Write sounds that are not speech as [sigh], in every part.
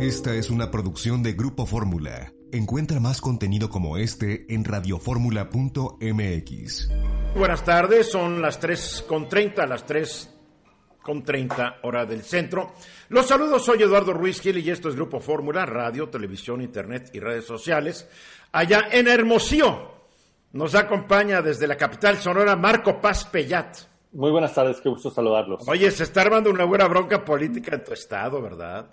Esta es una producción de Grupo Fórmula. Encuentra más contenido como este en radioformula.mx. Buenas tardes, son las 3 con 30, las 3 con 30 hora del centro. Los saludos, soy Eduardo Ruiz Gil y esto es Grupo Fórmula, radio, televisión, internet y redes sociales. Allá en Hermosillo nos acompaña desde la capital sonora Marco Paz Pellat. Muy buenas tardes, qué gusto saludarlos. Oye, se está armando una buena bronca política en tu estado, ¿verdad?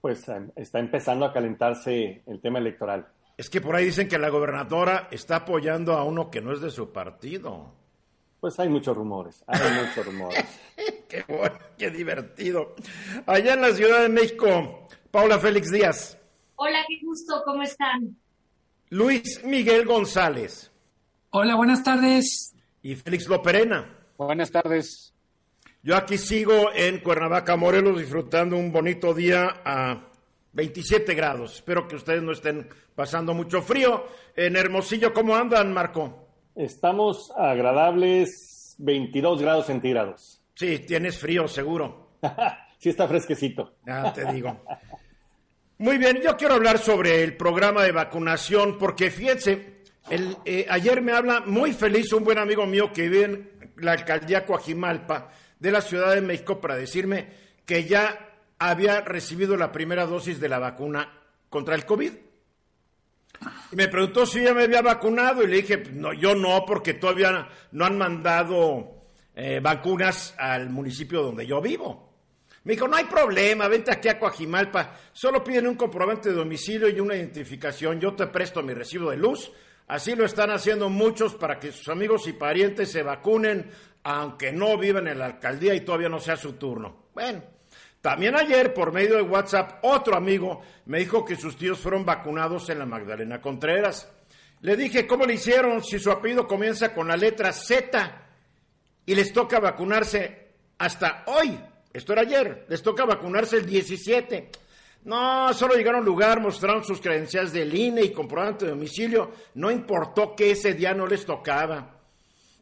Pues eh, está empezando a calentarse el tema electoral. Es que por ahí dicen que la gobernadora está apoyando a uno que no es de su partido. Pues hay muchos rumores, hay muchos rumores. [laughs] qué bueno, qué divertido. Allá en la Ciudad de México, Paula Félix Díaz. Hola, qué gusto, ¿cómo están? Luis Miguel González. Hola, buenas tardes. Y Félix Loperena. Buenas tardes. Yo aquí sigo en Cuernavaca, Morelos, disfrutando un bonito día a 27 grados. Espero que ustedes no estén pasando mucho frío. En Hermosillo, ¿cómo andan, Marco? Estamos agradables 22 grados centígrados. Sí, tienes frío, seguro. [laughs] sí, está fresquecito. Ya te digo. Muy bien, yo quiero hablar sobre el programa de vacunación, porque fíjense, el, eh, ayer me habla muy feliz un buen amigo mío que vive en la alcaldía Coajimalpa de la Ciudad de México para decirme que ya había recibido la primera dosis de la vacuna contra el COVID. Y me preguntó si ya me había vacunado y le dije, no, yo no, porque todavía no han mandado eh, vacunas al municipio donde yo vivo. Me dijo, no hay problema, vente aquí a Coajimalpa, solo piden un comprobante de domicilio y una identificación, yo te presto mi recibo de luz. Así lo están haciendo muchos para que sus amigos y parientes se vacunen, aunque no vivan en la alcaldía y todavía no sea su turno. Bueno, también ayer, por medio de WhatsApp, otro amigo me dijo que sus tíos fueron vacunados en la Magdalena Contreras. Le dije, ¿cómo le hicieron si su apellido comienza con la letra Z y les toca vacunarse hasta hoy? Esto era ayer, les toca vacunarse el 17. No, solo llegaron al lugar, mostraron sus credenciales del INE y comprobante de domicilio. No importó que ese día no les tocaba.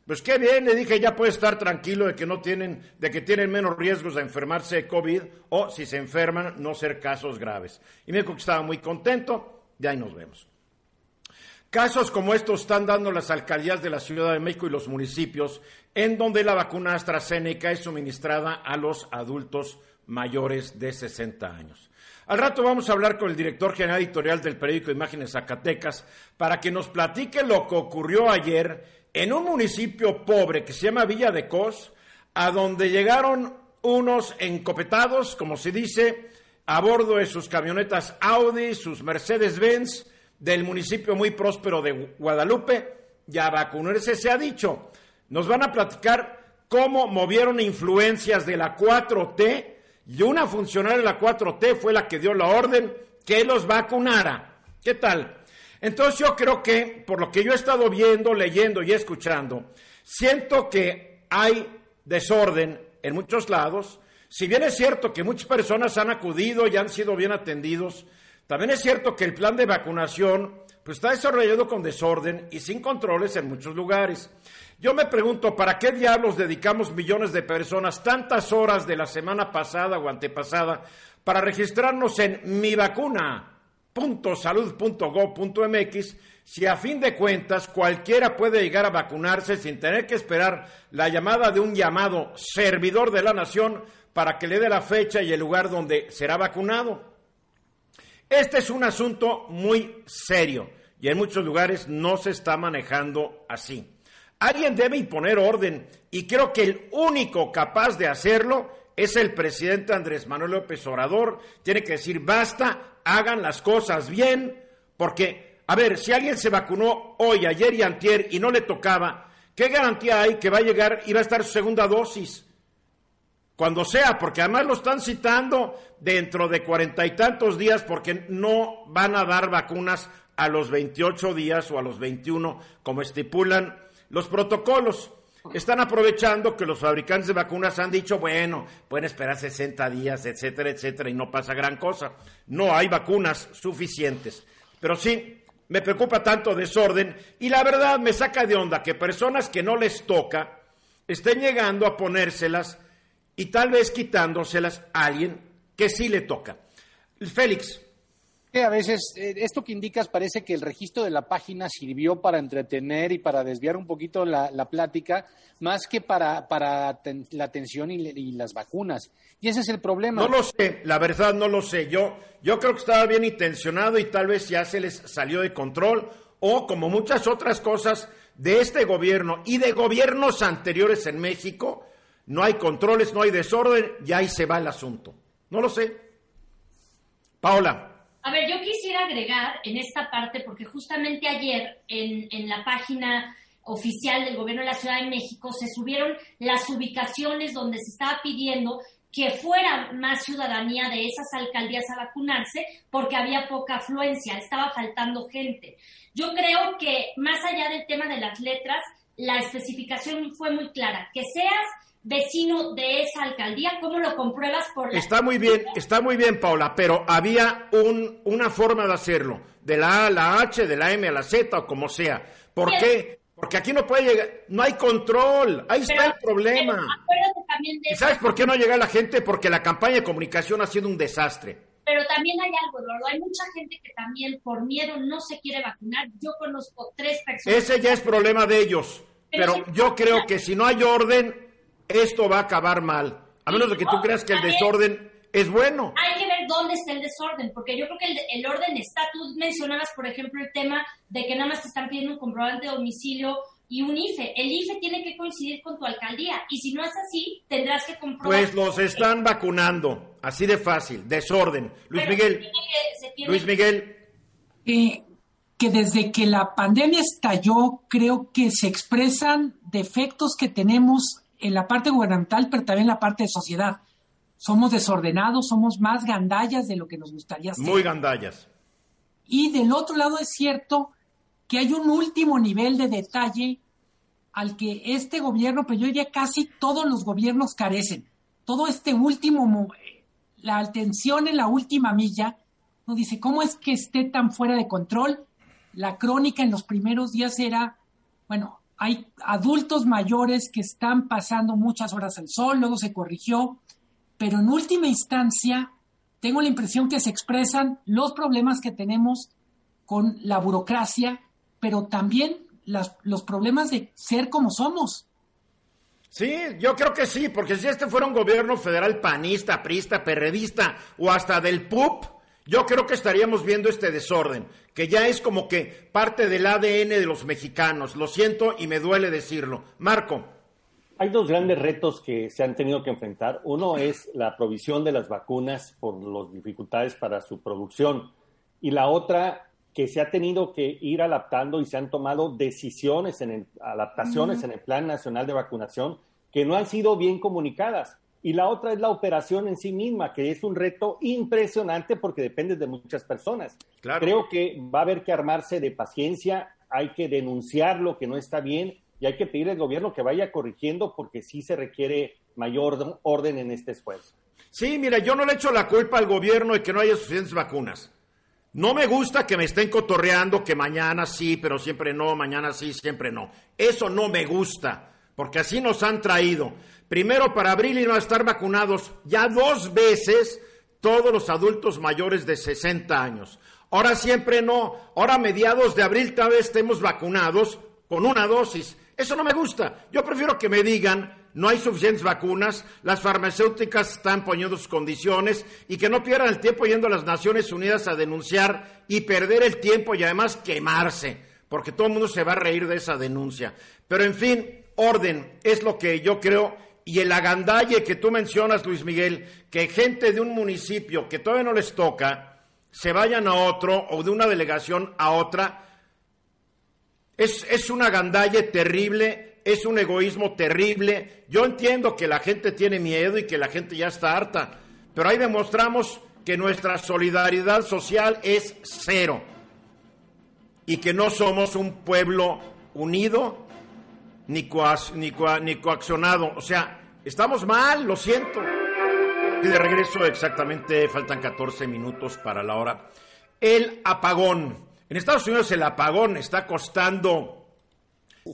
Pues qué bien, le dije, ya puede estar tranquilo de que no tienen, de que tienen menos riesgos de enfermarse de COVID o si se enferman, no ser casos graves. Y me dijo que estaba muy contento, ya ahí nos vemos. Casos como estos están dando las alcaldías de la Ciudad de México y los municipios, en donde la vacuna AstraZeneca es suministrada a los adultos mayores de 60 años. Al rato vamos a hablar con el director general editorial del periódico Imágenes Zacatecas para que nos platique lo que ocurrió ayer en un municipio pobre que se llama Villa de Cos, a donde llegaron unos encopetados, como se dice, a bordo de sus camionetas Audi, sus Mercedes-Benz, del municipio muy próspero de Guadalupe, ya vacunarse se ha dicho. Nos van a platicar cómo movieron influencias de la 4T y una funcionaria de la 4T fue la que dio la orden que los vacunara. ¿Qué tal? Entonces yo creo que, por lo que yo he estado viendo, leyendo y escuchando, siento que hay desorden en muchos lados. Si bien es cierto que muchas personas han acudido y han sido bien atendidos, también es cierto que el plan de vacunación pues, está desarrollado con desorden y sin controles en muchos lugares. Yo me pregunto, ¿para qué diablos dedicamos millones de personas tantas horas de la semana pasada o antepasada para registrarnos en mi vacuna.salud.gov.mx si a fin de cuentas cualquiera puede llegar a vacunarse sin tener que esperar la llamada de un llamado servidor de la nación para que le dé la fecha y el lugar donde será vacunado? Este es un asunto muy serio y en muchos lugares no se está manejando así. Alguien debe imponer orden y creo que el único capaz de hacerlo es el presidente Andrés Manuel López Obrador. Tiene que decir, basta, hagan las cosas bien, porque, a ver, si alguien se vacunó hoy, ayer y antier y no le tocaba, ¿qué garantía hay que va a llegar y va a estar su segunda dosis? cuando sea, porque además lo están citando dentro de cuarenta y tantos días porque no van a dar vacunas a los 28 días o a los 21 como estipulan los protocolos. Están aprovechando que los fabricantes de vacunas han dicho, bueno, pueden esperar 60 días, etcétera, etcétera, y no pasa gran cosa. No hay vacunas suficientes. Pero sí, me preocupa tanto desorden y la verdad me saca de onda que personas que no les toca estén llegando a ponérselas y tal vez quitándoselas a alguien que sí le toca. Félix, a veces eh, esto que indicas parece que el registro de la página sirvió para entretener y para desviar un poquito la, plática, más que para, para la atención y, las vacunas. Y ese es el problema. No lo sé, la verdad no lo sé. Yo, yo creo que estaba bien intencionado y tal vez ya se les salió de control o como muchas otras cosas de este gobierno y de gobiernos anteriores en México, no hay controles, no hay desorden y ahí se va el asunto. No lo sé. Paola. A ver, yo quisiera agregar en esta parte, porque justamente ayer en, en la página oficial del gobierno de la Ciudad de México se subieron las ubicaciones donde se estaba pidiendo que fuera más ciudadanía de esas alcaldías a vacunarse porque había poca afluencia, estaba faltando gente. Yo creo que más allá del tema de las letras, la especificación fue muy clara, que seas vecino de esa alcaldía, ¿cómo lo compruebas por la... Está muy bien, está muy bien, Paula, pero había un, una forma de hacerlo, de la A a la H, de la M a la Z o como sea. ¿Por qué? Porque aquí no puede llegar, no hay control, ahí está el problema. ¿Sabes por qué no llega la gente? Porque la campaña de comunicación ha sido un desastre. Pero también hay algo, Eduardo, hay mucha gente que también por miedo no se quiere vacunar. Yo conozco tres personas. Ese ya es problema de ellos, pero yo creo que si no hay orden, esto va a acabar mal. A menos de que tú creas que el desorden es bueno. Hay que ver dónde está el desorden, porque yo creo que el, orden está. Tú mencionabas, por ejemplo, el tema de que nada más te están pidiendo un comprobante de domicilio y un IFE. El IFE tiene que coincidir con tu alcaldía y si no es así, tendrás que comprobar. Pues los están vacunando, así de fácil, desorden. Luis Miguel. Luis Miguel. Eh, que desde que la pandemia estalló, creo que se expresan defectos que tenemos en la parte gubernamental, pero también en la parte de sociedad. Somos desordenados, somos más gandallas de lo que nos gustaría ser. Muy gandallas. Y del otro lado es cierto que hay un último nivel de detalle al que este gobierno, pero yo diría casi todos los gobiernos carecen. Todo este último, la atención en la última milla, nos dice, ¿cómo es que esté tan fuera de control? La crónica en los primeros días era, bueno, hay adultos mayores que están pasando muchas horas al sol, luego se corrigió, pero en última instancia tengo la impresión que se expresan los problemas que tenemos con la burocracia, pero también los problemas de ser como somos. Sí, yo creo que sí, porque si este fuera un gobierno federal panista, prista, perredista o hasta del PUP, yo creo que estaríamos viendo este desorden, que ya es como que parte del ADN de los mexicanos. Lo siento y me duele decirlo. Marco. Hay dos grandes retos que se han tenido que enfrentar. Uno es la provisión de las vacunas por las dificultades para su producción. Y la otra, que se ha tenido que ir adaptando y se han tomado decisiones en adaptaciones en el Plan Nacional de Vacunación que no han sido bien comunicadas y la otra es la operación en sí misma, que es un reto impresionante porque depende de muchas personas. Creo que va a haber que armarse de paciencia, hay que denunciar lo que no está bien y hay que pedir al gobierno que vaya corrigiendo porque sí se requiere mayor orden en este esfuerzo. Sí, mira, yo no le echo la culpa al gobierno de que no haya suficientes vacunas. No me gusta que me estén cotorreando que mañana sí, pero siempre no, mañana sí, siempre no. Eso no me gusta, porque así nos han traído. Primero, para abril iban a estar vacunados ya dos veces todos los adultos mayores de 60 años. Ahora siempre no. Ahora a mediados de abril tal vez estemos vacunados con una dosis. Eso no me gusta. Yo prefiero que me digan, no hay suficientes vacunas, las farmacéuticas están poniendo sus condiciones y que no pierdan el tiempo yendo a las Naciones Unidas a denunciar y perder el tiempo y además quemarse, porque todo el mundo se va a reír de esa denuncia. Pero en fin, orden es lo que yo creo y el agandalle que tú mencionas, Luis Miguel, que gente de un municipio que todavía no les toca, se vayan a otro o de una delegación a otra, es, es un agandalle terrible, es un egoísmo terrible. Yo entiendo que la gente tiene miedo y que la gente ya está harta, pero ahí demostramos que nuestra solidaridad social es cero y que no somos un pueblo unido ni, ni, ni coaccionado. O sea, Estamos mal, lo siento. Y de regreso exactamente faltan 14 minutos para la hora. El apagón. En Estados Unidos el apagón está costando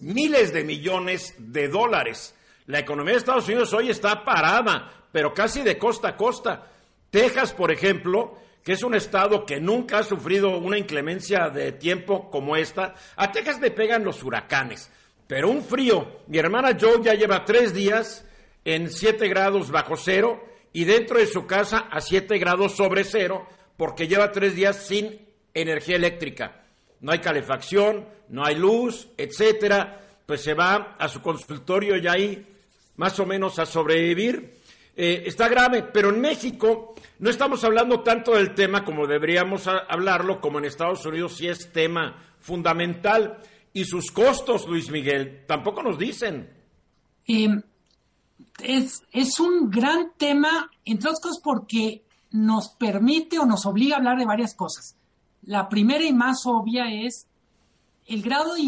miles de millones de dólares. La economía de Estados Unidos hoy está parada, pero casi de costa a costa. Texas, por ejemplo, que es un estado que nunca ha sufrido una inclemencia de tiempo como esta, a Texas le pegan los huracanes, pero un frío. Mi hermana Joe ya lleva tres días en 7 grados bajo cero y dentro de su casa a 7 grados sobre cero porque lleva tres días sin energía eléctrica. No hay calefacción, no hay luz, etcétera. Pues se va a su consultorio y ahí más o menos a sobrevivir. Eh, está grave, pero en México no estamos hablando tanto del tema como deberíamos hablarlo, como en Estados Unidos sí es tema fundamental. Y sus costos, Luis Miguel, tampoco nos dicen. Em, es, es un gran tema, entre otras cosas, porque nos permite o nos obliga a hablar de varias cosas. La primera y más obvia es el grado de,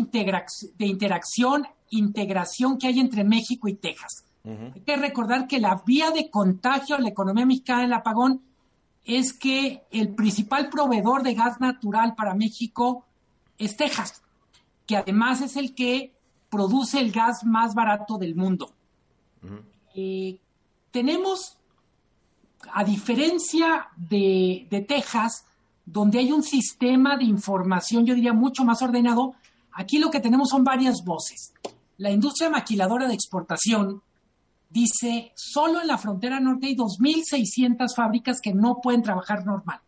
de interacción, integración que hay entre México y Texas. Hay que recordar que la vía de contagio a la economía mexicana del apagón es que el principal proveedor de gas natural para México es Texas, que además es el que produce el gas más barato del mundo. Eh, tenemos, a diferencia de, Texas, donde hay un sistema de información, yo diría, mucho más ordenado, aquí lo que tenemos son varias voces. La industria maquiladora de exportación, dice, solo en la frontera norte hay 2.600 fábricas que no pueden trabajar normal.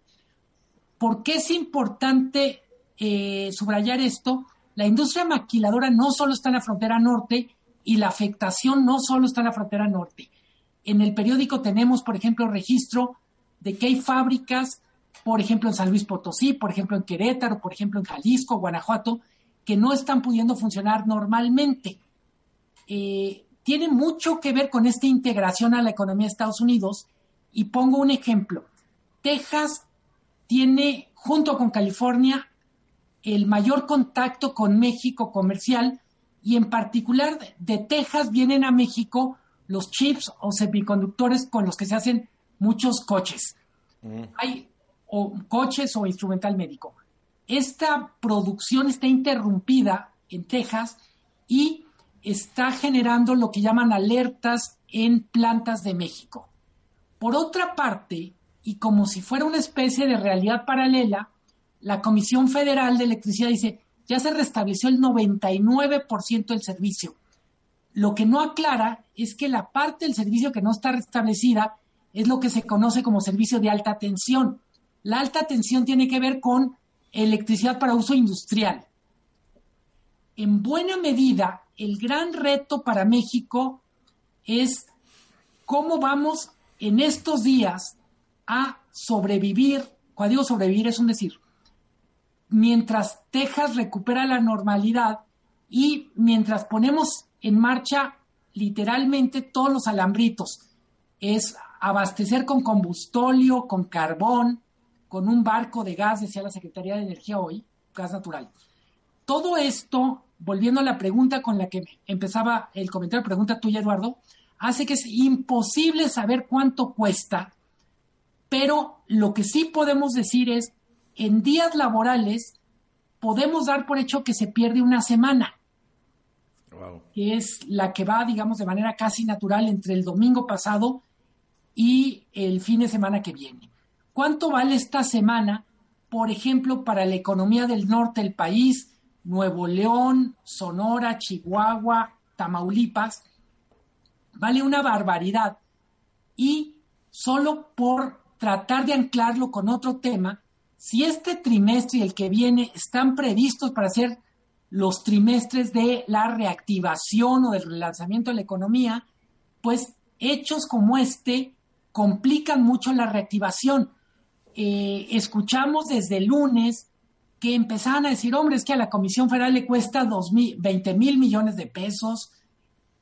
¿Por qué es importante eh, subrayar esto? La industria maquiladora no solo está en la frontera norte y la afectación no solo está en la frontera norte. En el periódico tenemos, por ejemplo, registro de que hay fábricas, por ejemplo, en San Luis Potosí, por ejemplo, en Querétaro, por ejemplo, en Jalisco, Guanajuato, que no están pudiendo funcionar normalmente. Eh, tiene mucho que ver con esta integración a la economía de Estados Unidos. Y pongo un ejemplo. Texas tiene, junto con California, el mayor contacto con México comercial y en particular de Texas vienen a México los chips o semiconductores con los que se hacen muchos coches. Mm. Hay o coches o instrumental médico. Esta producción está interrumpida en Texas y está generando lo que llaman alertas en plantas de México. Por otra parte, y como si fuera una especie de realidad paralela, la Comisión Federal de Electricidad dice, ya se restableció el 99% del servicio. Lo que no aclara es que la parte del servicio que no está restablecida es lo que se conoce como servicio de alta tensión. La alta tensión tiene que ver con electricidad para uso industrial. En buena medida, el gran reto para México es cómo vamos en estos días a sobrevivir. Cuando digo sobrevivir es un decir, mientras Texas recupera la normalidad y mientras ponemos en marcha literalmente todos los alambritos, es abastecer con combustóleo, con carbón, con un barco de gas, decía la Secretaría de Energía hoy, gas natural. Todo esto volviendo a la pregunta con la que empezaba el comentario, pregunta tuya, Eduardo, hace que es imposible saber cuánto cuesta, pero lo que sí podemos decir es, en días laborales podemos dar por hecho que se pierde una semana, que es la que va, digamos, de manera casi natural entre el domingo pasado y el fin de semana que viene. ¿Cuánto vale esta semana, por ejemplo, para la economía del norte del país, Nuevo León, Sonora, Chihuahua, Tamaulipas, vale una barbaridad. Y solo por tratar de anclarlo con otro tema, si este trimestre y el que viene están previstos para ser los trimestres de la reactivación o del relanzamiento de la economía, pues hechos como este complican mucho la reactivación. Eh, escuchamos desde el lunes que empezaban a decir, hombre, es que a la Comisión Federal le cuesta dos mil, 20 mil millones de pesos.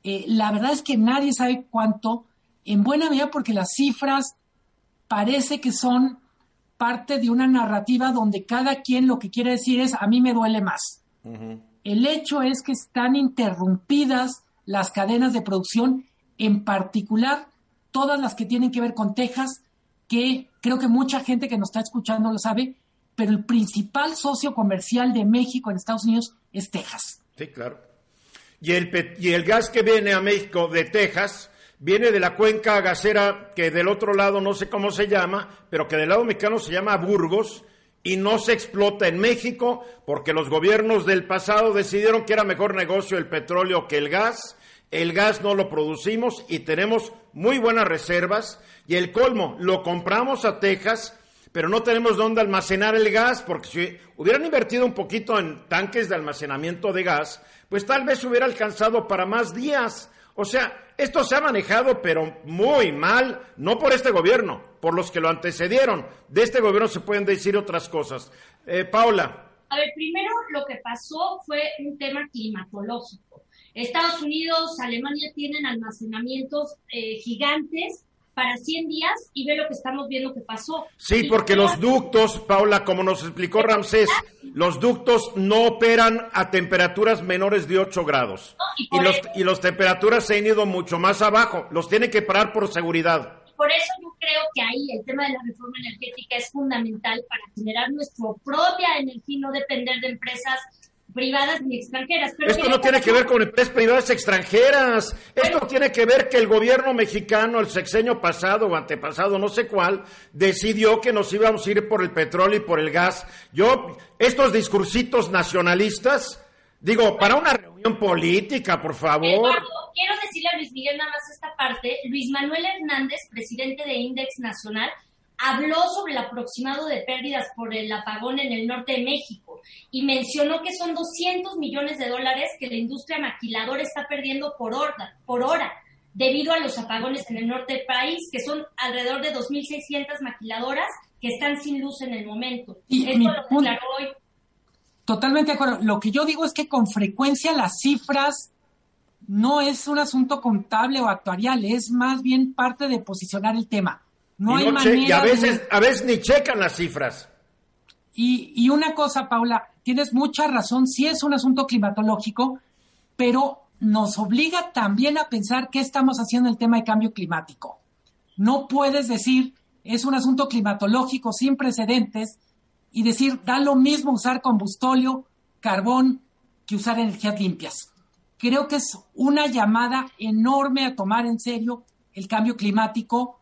Eh, la verdad es que nadie sabe cuánto, en buena medida porque las cifras parece que son parte de una narrativa donde cada quien lo que quiere decir es, a mí me duele más. El hecho es que están interrumpidas las cadenas de producción, en particular todas las que tienen que ver con Texas, que creo que mucha gente que nos está escuchando lo sabe, pero el principal socio comercial de México en Estados Unidos es Texas. Sí, claro. Y el, y el gas que viene a México de Texas viene de la cuenca gasera que del otro lado no sé cómo se llama, pero que del lado mexicano se llama Burgos y no se explota en México porque los gobiernos del pasado decidieron que era mejor negocio el petróleo que el gas. El gas no lo producimos y tenemos muy buenas reservas. Y el colmo, lo compramos a Texas, pero no tenemos dónde almacenar el gas, porque si hubieran invertido un poquito en tanques de almacenamiento de gas, pues tal vez hubiera alcanzado para más días. O sea, esto se ha manejado, pero muy mal, no por este gobierno, por los que lo antecedieron. De este gobierno se pueden decir otras cosas. Eh, Paula. A ver, primero lo que pasó fue un tema climatológico. Estados Unidos, Alemania tienen almacenamientos eh, gigantes para 100 días y ve lo que estamos viendo que pasó. Sí, porque los ductos, Paula, como nos explicó Ramsés, los ductos no operan a temperaturas menores de 8 grados. y, los, y las temperaturas se han ido mucho más abajo. Los tiene que parar por seguridad. Por eso yo creo que ahí el tema de la reforma energética es fundamental para generar nuestra propia energía y no depender de empresas privadas ni extranjeras. Esto no tiene que ver con empresas privadas extranjeras. Esto tiene que ver que el gobierno mexicano, el sexenio pasado o antepasado, no sé cuál, decidió que nos íbamos a ir por el petróleo y por el gas. Yo, estos discursitos nacionalistas, digo, para una reunión política, por favor. quiero decirle a Luis Miguel nada más esta parte. Luis Manuel Hernández, presidente de Index Nacional, habló sobre el aproximado de pérdidas por el apagón en el norte de México y mencionó que son 200 millones de dólares que la industria maquiladora está perdiendo por hora, por hora debido a los apagones en el norte del país, que son alrededor de 2.600 maquiladoras que están sin luz en el momento. Y Esto lo declaró hoy. Totalmente de acuerdo. Lo que yo digo es que con frecuencia las cifras no es un asunto contable o actuarial, es más bien parte de posicionar el tema. No hay manera. Y a veces, a veces ni checan las cifras. Y, y una cosa, Paula, tienes mucha razón, sí es un asunto climatológico, pero nos obliga también a pensar qué estamos haciendo en el tema de cambio climático. No puedes decir, es un asunto climatológico sin precedentes y decir, da lo mismo usar combustóleo, carbón, que usar energías limpias. Creo que es una llamada enorme a tomar en serio el cambio climático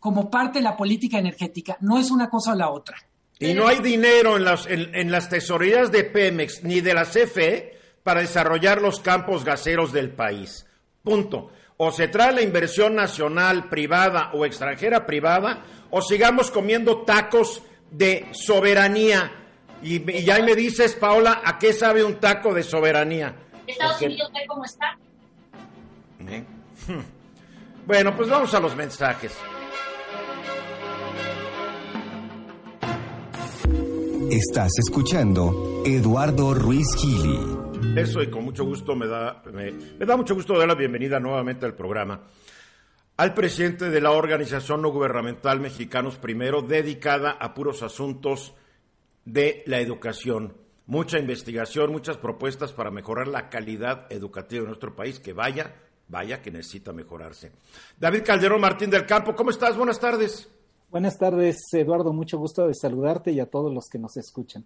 como parte de la política energética. No es una cosa o la otra. Y no hay dinero en las, en, las tesorerías de Pemex ni de la CFE para desarrollar los campos gaseros del país. Punto. O se trae la inversión nacional, privada o extranjera privada, o sigamos comiendo tacos de soberanía. Y, y ya me dices, Paola, ¿a qué sabe un taco de soberanía? Estados Unidos ve cómo está. ¿Eh? [laughs] Bueno, pues vamos a los mensajes. Estás escuchando Eduardo Ruiz Gili. Eso y con mucho gusto me da, me, da mucho gusto dar la bienvenida nuevamente al programa al presidente de la Organización No Gubernamental Mexicanos Primero, dedicada a puros asuntos de la educación. Mucha investigación, muchas propuestas para mejorar la calidad educativa de nuestro país, que vaya, vaya que necesita mejorarse. David Calderón Martín del Campo, ¿cómo estás? Buenas tardes. Buenas tardes, Eduardo. Mucho gusto de saludarte y a todos los que nos escuchan.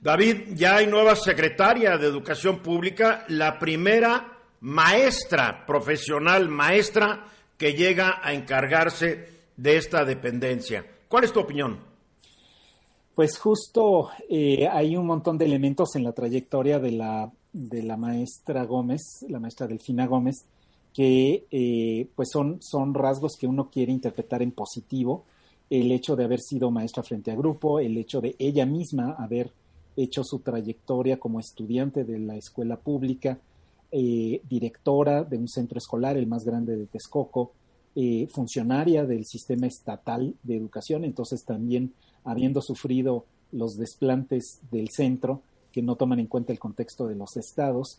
David, ya hay nueva secretaria de Educación Pública, la primera maestra profesional, maestra que llega a encargarse de esta dependencia. ¿Cuál es tu opinión? Pues justo eh, hay un montón de elementos en la trayectoria de la, de la maestra Gómez, la maestra Delfina Gómez, que eh, pues son, son rasgos que uno quiere interpretar en positivo el hecho de haber sido maestra frente a grupo, el hecho de ella misma haber hecho su trayectoria como estudiante de la escuela pública, eh, directora de un centro escolar, el más grande de Texcoco, eh, funcionaria del sistema estatal de educación, entonces también habiendo sufrido los desplantes del centro que no toman en cuenta el contexto de los estados,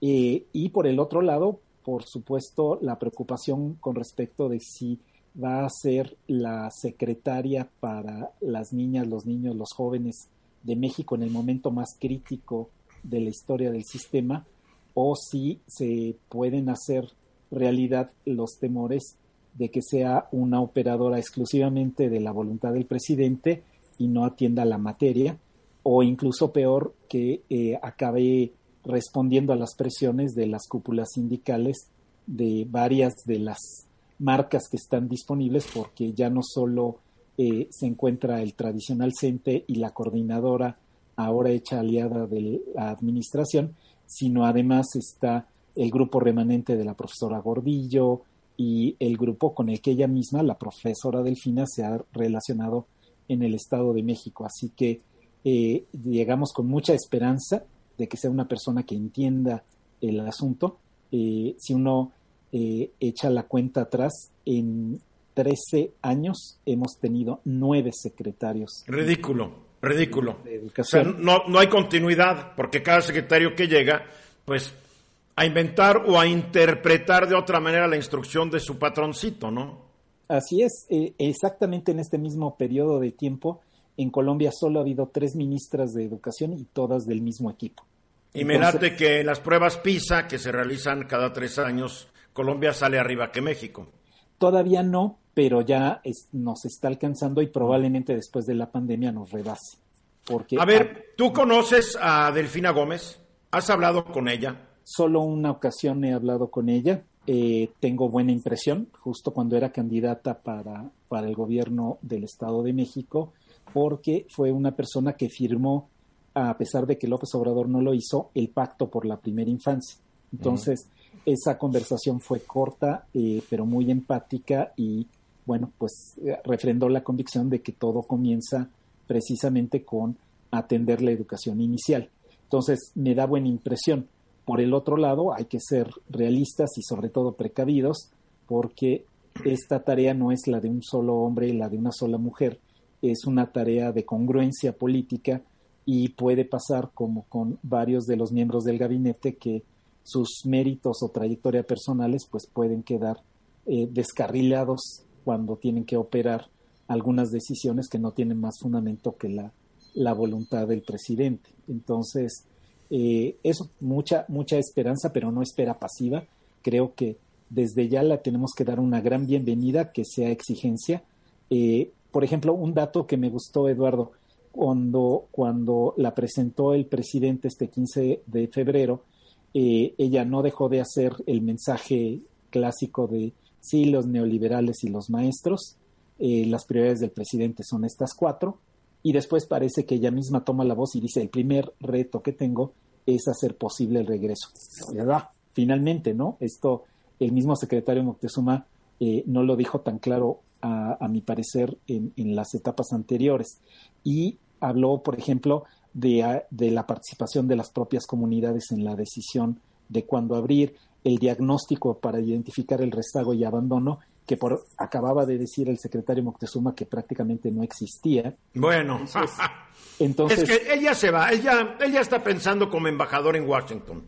eh, y por el otro lado, por supuesto, la preocupación con respecto de si va a ser la secretaria para las niñas, los niños, los jóvenes de México en el momento más crítico de la historia del sistema, o si se pueden hacer realidad los temores de que sea una operadora exclusivamente de la voluntad del presidente y no atienda la materia, o incluso peor, que eh, acabe respondiendo a las presiones de las cúpulas sindicales de varias de las marcas que están disponibles porque ya no solo eh, se encuentra el tradicional CENTE y la coordinadora ahora hecha aliada de la administración, sino además está el grupo remanente de la profesora Gordillo y el grupo con el que ella misma, la profesora Delfina, se ha relacionado en el Estado de México. Así que eh, llegamos con mucha esperanza de que sea una persona que entienda el asunto. Eh, si uno eh, echa la cuenta atrás, en 13 años hemos tenido nueve secretarios. Ridículo, ridículo. O sea, no, no hay continuidad, porque cada secretario que llega, pues a inventar o a interpretar de otra manera la instrucción de su patroncito, ¿no? Así es, eh, exactamente en este mismo periodo de tiempo, en Colombia solo ha habido tres ministras de educación y todas del mismo equipo. Y me late que las pruebas PISA, que se realizan cada tres años, Colombia sale arriba que México. Todavía no, pero ya nos está alcanzando y probablemente después de la pandemia nos rebase. Porque, a ver, ¿tú conoces a Delfina Gómez? ¿Has hablado con ella? Solo una ocasión he hablado con ella. Eh, tengo buena impresión, justo cuando era candidata para, para el gobierno del Estado de México, porque fue una persona que firmó, a pesar de que López Obrador no lo hizo, el pacto por la primera infancia. Entonces, esa conversación fue corta, eh, pero muy empática y, bueno, pues eh, refrendó la convicción de que todo comienza precisamente con atender la educación inicial. Entonces, me da buena impresión. Por el otro lado, hay que ser realistas y sobre todo precavidos porque esta tarea no es la de un solo hombre y la de una sola mujer, es una tarea de congruencia política y puede pasar como con varios de los miembros del gabinete que sus méritos o trayectoria personales pues pueden quedar eh, descarrilados cuando tienen que operar algunas decisiones que no tienen más fundamento que la, la voluntad del presidente. Entonces, eh, eso, mucha, mucha esperanza, pero no espera pasiva. Creo que desde ya la tenemos que dar una gran bienvenida, que sea exigencia. Eh, por ejemplo, un dato que me gustó, Eduardo, cuando, cuando la presentó el presidente este 15 de febrero, eh, ella no dejó de hacer el mensaje clásico de sí, los neoliberales y los maestros, las prioridades del presidente son estas cuatro, y después parece que ella misma toma la voz y dice, el primer reto que tengo es hacer posible el regreso. Finalmente, ¿no? Esto, el mismo secretario Moctezuma eh, no lo dijo tan claro, a, mi parecer, en, las etapas anteriores. Y habló, por ejemplo, de, de la participación de las propias comunidades en la decisión de cuándo abrir, el diagnóstico para identificar el rezago y abandono que por, acababa de decir el secretario Moctezuma que prácticamente no existía. Bueno, entonces, [laughs] es que ella se va, ella, ella está pensando como embajador en Washington.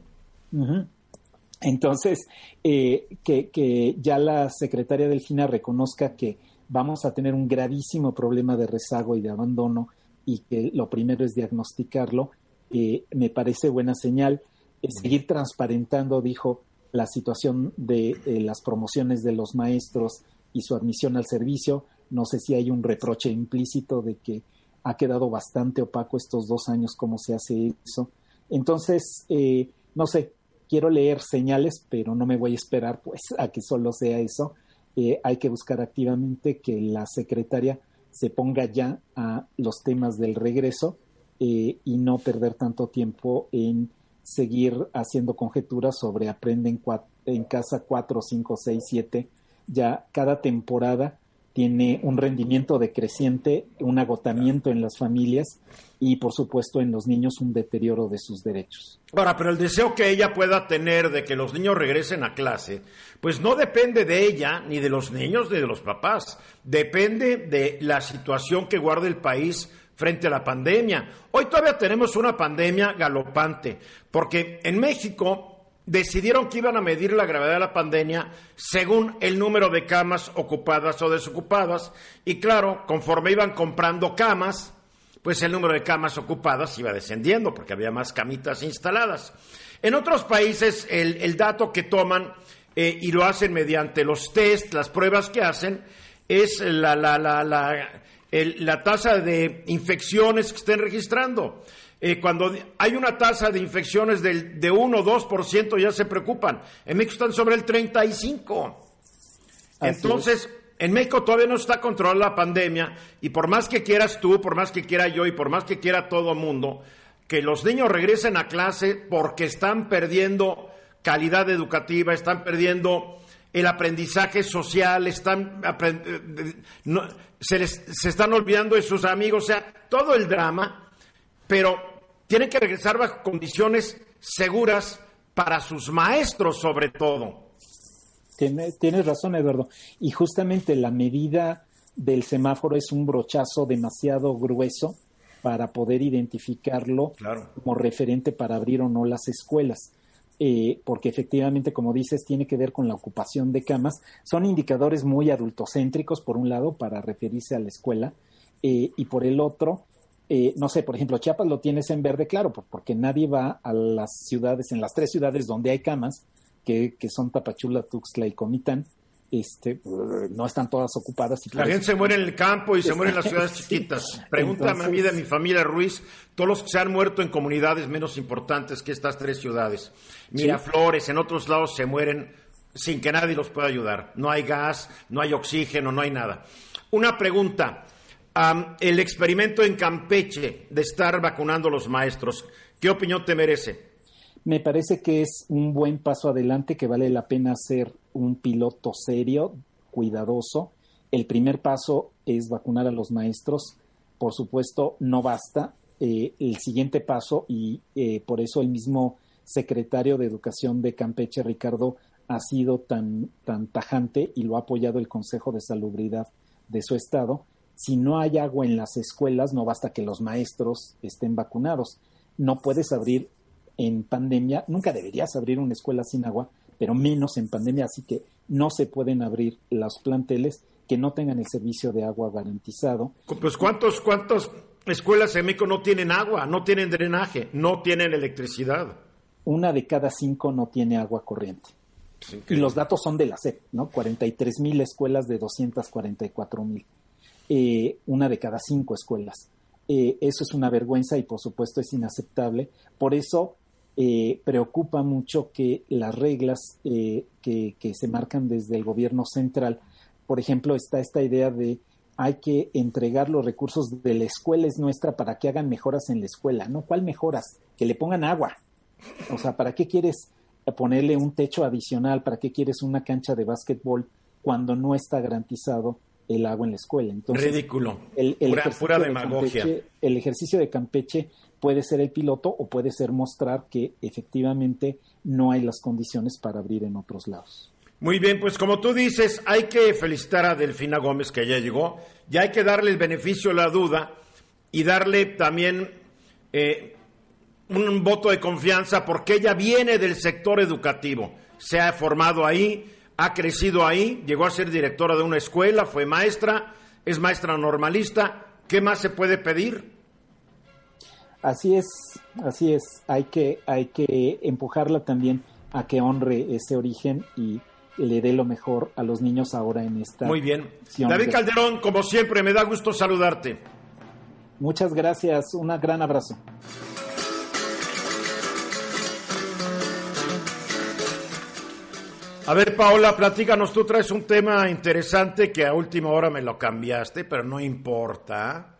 Entonces, eh, que, que, ya la secretaria Delfina reconozca que vamos a tener un gravísimo problema de rezago y de abandono y que lo primero es diagnosticarlo, eh, me parece buena señal. seguir transparentando, dijo, la situación de eh, las promociones de los maestros y su admisión al servicio. No sé si hay un reproche implícito de que ha quedado bastante opaco estos dos años cómo se hace eso. Entonces, eh, no sé, quiero leer señales, pero no me voy a esperar pues a que solo sea eso. Eh, hay que buscar activamente que la secretaria se ponga ya a los temas del regreso y no perder tanto tiempo en seguir haciendo conjeturas sobre aprenden en casa 4, 5, 6, 7. Ya cada temporada tiene un rendimiento decreciente, un agotamiento en las familias y por supuesto en los niños un deterioro de sus derechos. Ahora, pero el deseo que ella pueda tener de que los niños regresen a clase, pues no depende de ella, ni de los niños, ni de los papás. Depende de la situación que guarda el país frente a la pandemia. Hoy todavía tenemos una pandemia galopante, porque en México decidieron que iban a medir la gravedad de la pandemia según el número de camas ocupadas o desocupadas, y claro, conforme iban comprando camas, pues el número de camas ocupadas iba descendiendo, porque había más camitas instaladas. En otros países, el, dato que toman eh, y lo hacen mediante los test, las pruebas que hacen, es la, la, la, la la tasa de infecciones que estén registrando. Eh, cuando hay una tasa de infecciones de 1 o 2% ya se preocupan. En México están sobre el 35%. Entonces, en México todavía no está controlada la pandemia y por más que quieras tú, por más que quiera yo y por más que quiera todo el mundo, que los niños regresen a clase porque están perdiendo calidad educativa, están perdiendo el aprendizaje social, están eh, se, se están olvidando de sus amigos, o sea, todo el drama, pero tienen que regresar bajo condiciones seguras para sus maestros sobre todo. tienes razón, Eduardo. Y justamente la medida del semáforo es un brochazo demasiado grueso para poder identificarlo como referente para abrir o no las escuelas. Eh, porque efectivamente, como dices, tiene que ver con la ocupación de camas. Son indicadores muy adultocéntricos, por un lado, para referirse a la escuela, eh, y por el otro, eh, no sé, por ejemplo, Chiapas lo tienes en verde, claro, porque nadie va a las ciudades, en las tres ciudades donde hay camas, que, que son Tapachula, Tuxtla y Comitán, este, no están todas ocupadas. la gente se muere en el campo y se muere en las [laughs] ciudades chiquitas. Pregúntame a mí de mi familia Ruiz, todos los que se han muerto en comunidades menos importantes que estas tres ciudades. Miraflores, en otros lados se mueren sin que nadie los pueda ayudar. No hay gas, no hay oxígeno, no hay nada. Una pregunta. El experimento en Campeche de estar vacunando a los maestros, ¿qué opinión te merece? Me parece que es un buen paso adelante que vale la pena hacer un piloto serio, cuidadoso. El primer paso es vacunar a los maestros. Por supuesto, no basta. Eh, el siguiente paso, y eh, por eso el mismo secretario de Educación de Campeche, Ricardo, ha sido tan, tan tajante y lo ha apoyado el Consejo de Salubridad de su estado. Si no hay agua en las escuelas, no basta que los maestros estén vacunados. No puedes abrir en pandemia, nunca deberías abrir una escuela sin agua, pero menos en pandemia, así que no se pueden abrir los planteles que no tengan el servicio de agua garantizado. Pues cuántos, cuántas escuelas en México no tienen agua, no tienen drenaje, no tienen electricidad. Una de cada cinco no tiene agua corriente. Y los datos son de la SEP, ¿no? 43 mil escuelas de 244 mil. Eh, una de cada cinco escuelas. Eh, eso es una vergüenza y por supuesto es inaceptable. Por eso eh, preocupa mucho que las reglas eh, que, se marcan desde el gobierno central, por ejemplo, está esta idea de hay que entregar los recursos de la escuela es nuestra para que hagan mejoras en la escuela, ¿no? ¿Cuál mejoras? Que le pongan agua. O sea, ¿para qué quieres ponerle un techo adicional? ¿Para qué quieres una cancha de básquetbol cuando no está garantizado el agua en la escuela? Entonces, Ridículo. El, pura, demagogia. el ejercicio de Campeche puede ser el piloto o puede ser mostrar que efectivamente no hay las condiciones para abrir en otros lados. Muy bien, pues como tú dices, hay que felicitar a Delfina Gómez que ya llegó, ya hay que darle el beneficio de la duda y darle también eh, un voto de confianza porque ella viene del sector educativo, se ha formado ahí, ha crecido ahí, llegó a ser directora de una escuela, fue maestra, es maestra normalista, ¿qué más se puede pedir? Así es, así es. Hay que, hay que empujarla también a que honre ese origen y le dé lo mejor a los niños ahora en esta. Muy bien. David Calderón, como siempre, me da gusto saludarte. Muchas gracias. Un gran abrazo. A ver, Paola, platícanos, tú traes un tema interesante que a última hora me lo cambiaste, pero no importa.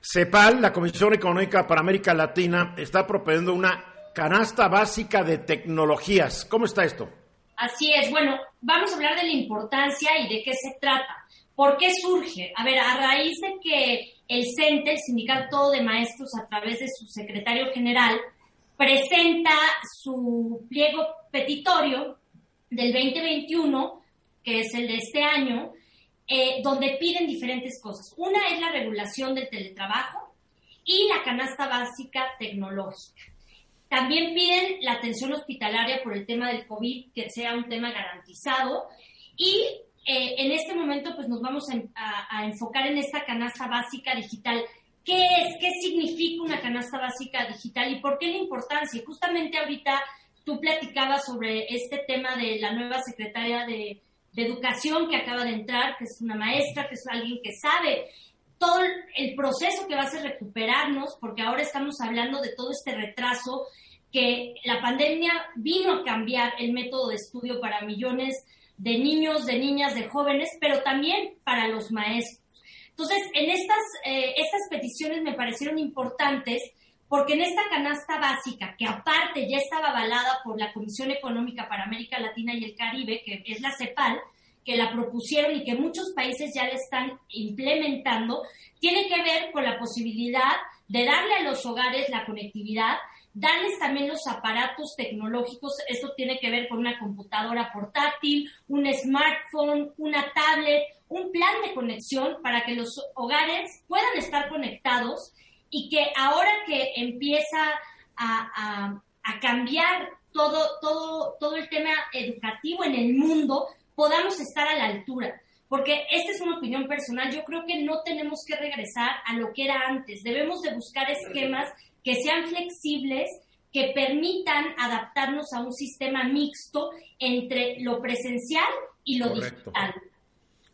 CEPAL, la Comisión Económica para América Latina, está proponiendo una canasta básica de tecnologías. ¿Cómo está esto? Así es. Bueno, vamos a hablar de la importancia y de qué se trata. ¿Por qué surge? A ver, a raíz de que el CENTE, el Sindicato de Maestros, a través de su secretario general, presenta su pliego petitorio del 2021, que es el de este año, eh, donde piden diferentes cosas. Una es la regulación del teletrabajo y la canasta básica tecnológica. También piden la atención hospitalaria por el tema del COVID, que sea un tema garantizado. Y eh, en este momento, pues nos vamos a, a, enfocar en esta canasta básica digital. ¿Qué es? ¿Qué significa una canasta básica digital? ¿Y por qué la importancia? Justamente ahorita tú platicabas sobre este tema de la nueva secretaria de, de educación que acaba de entrar, que es una maestra, que es alguien que sabe todo el proceso que va a ser recuperarnos, porque ahora estamos hablando de todo este retraso que la pandemia vino a cambiar el método de estudio para millones de niños, de niñas, de jóvenes, pero también para los maestros. Entonces, en estas, eh, estas peticiones me parecieron importantes porque en esta canasta básica, que aparte ya estaba avalada por la Comisión Económica para América Latina y el Caribe, que es la CEPAL, que la propusieron y que muchos países ya la están implementando, tiene que ver con la posibilidad de darle a los hogares la conectividad, darles también los aparatos tecnológicos, esto tiene que ver con una computadora portátil, un smartphone, una tablet, un plan de conexión para que los hogares puedan estar conectados y que ahora que empieza a, cambiar todo, todo, todo el tema educativo en el mundo, podamos estar a la altura. Porque esta es una opinión personal, yo creo que no tenemos que regresar a lo que era antes. Debemos de buscar esquemas que sean flexibles, que permitan adaptarnos a un sistema mixto entre lo presencial y lo digital.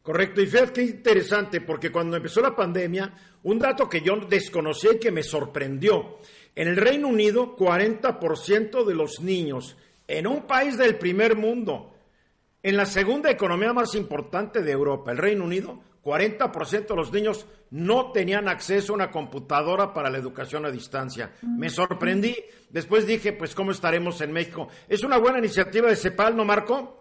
Correcto, y fíjate qué interesante, porque cuando empezó la pandemia, un dato que yo desconocí y que me sorprendió, en el Reino Unido, 40% de los niños en un país del primer mundo, en la segunda economía más importante de Europa, el Reino Unido, 40% de los niños no tenían acceso a una computadora para la educación a distancia. Me sorprendí. Después dije, pues, ¿cómo estaremos en México? Es una buena iniciativa de CEPAL, ¿no, Marco?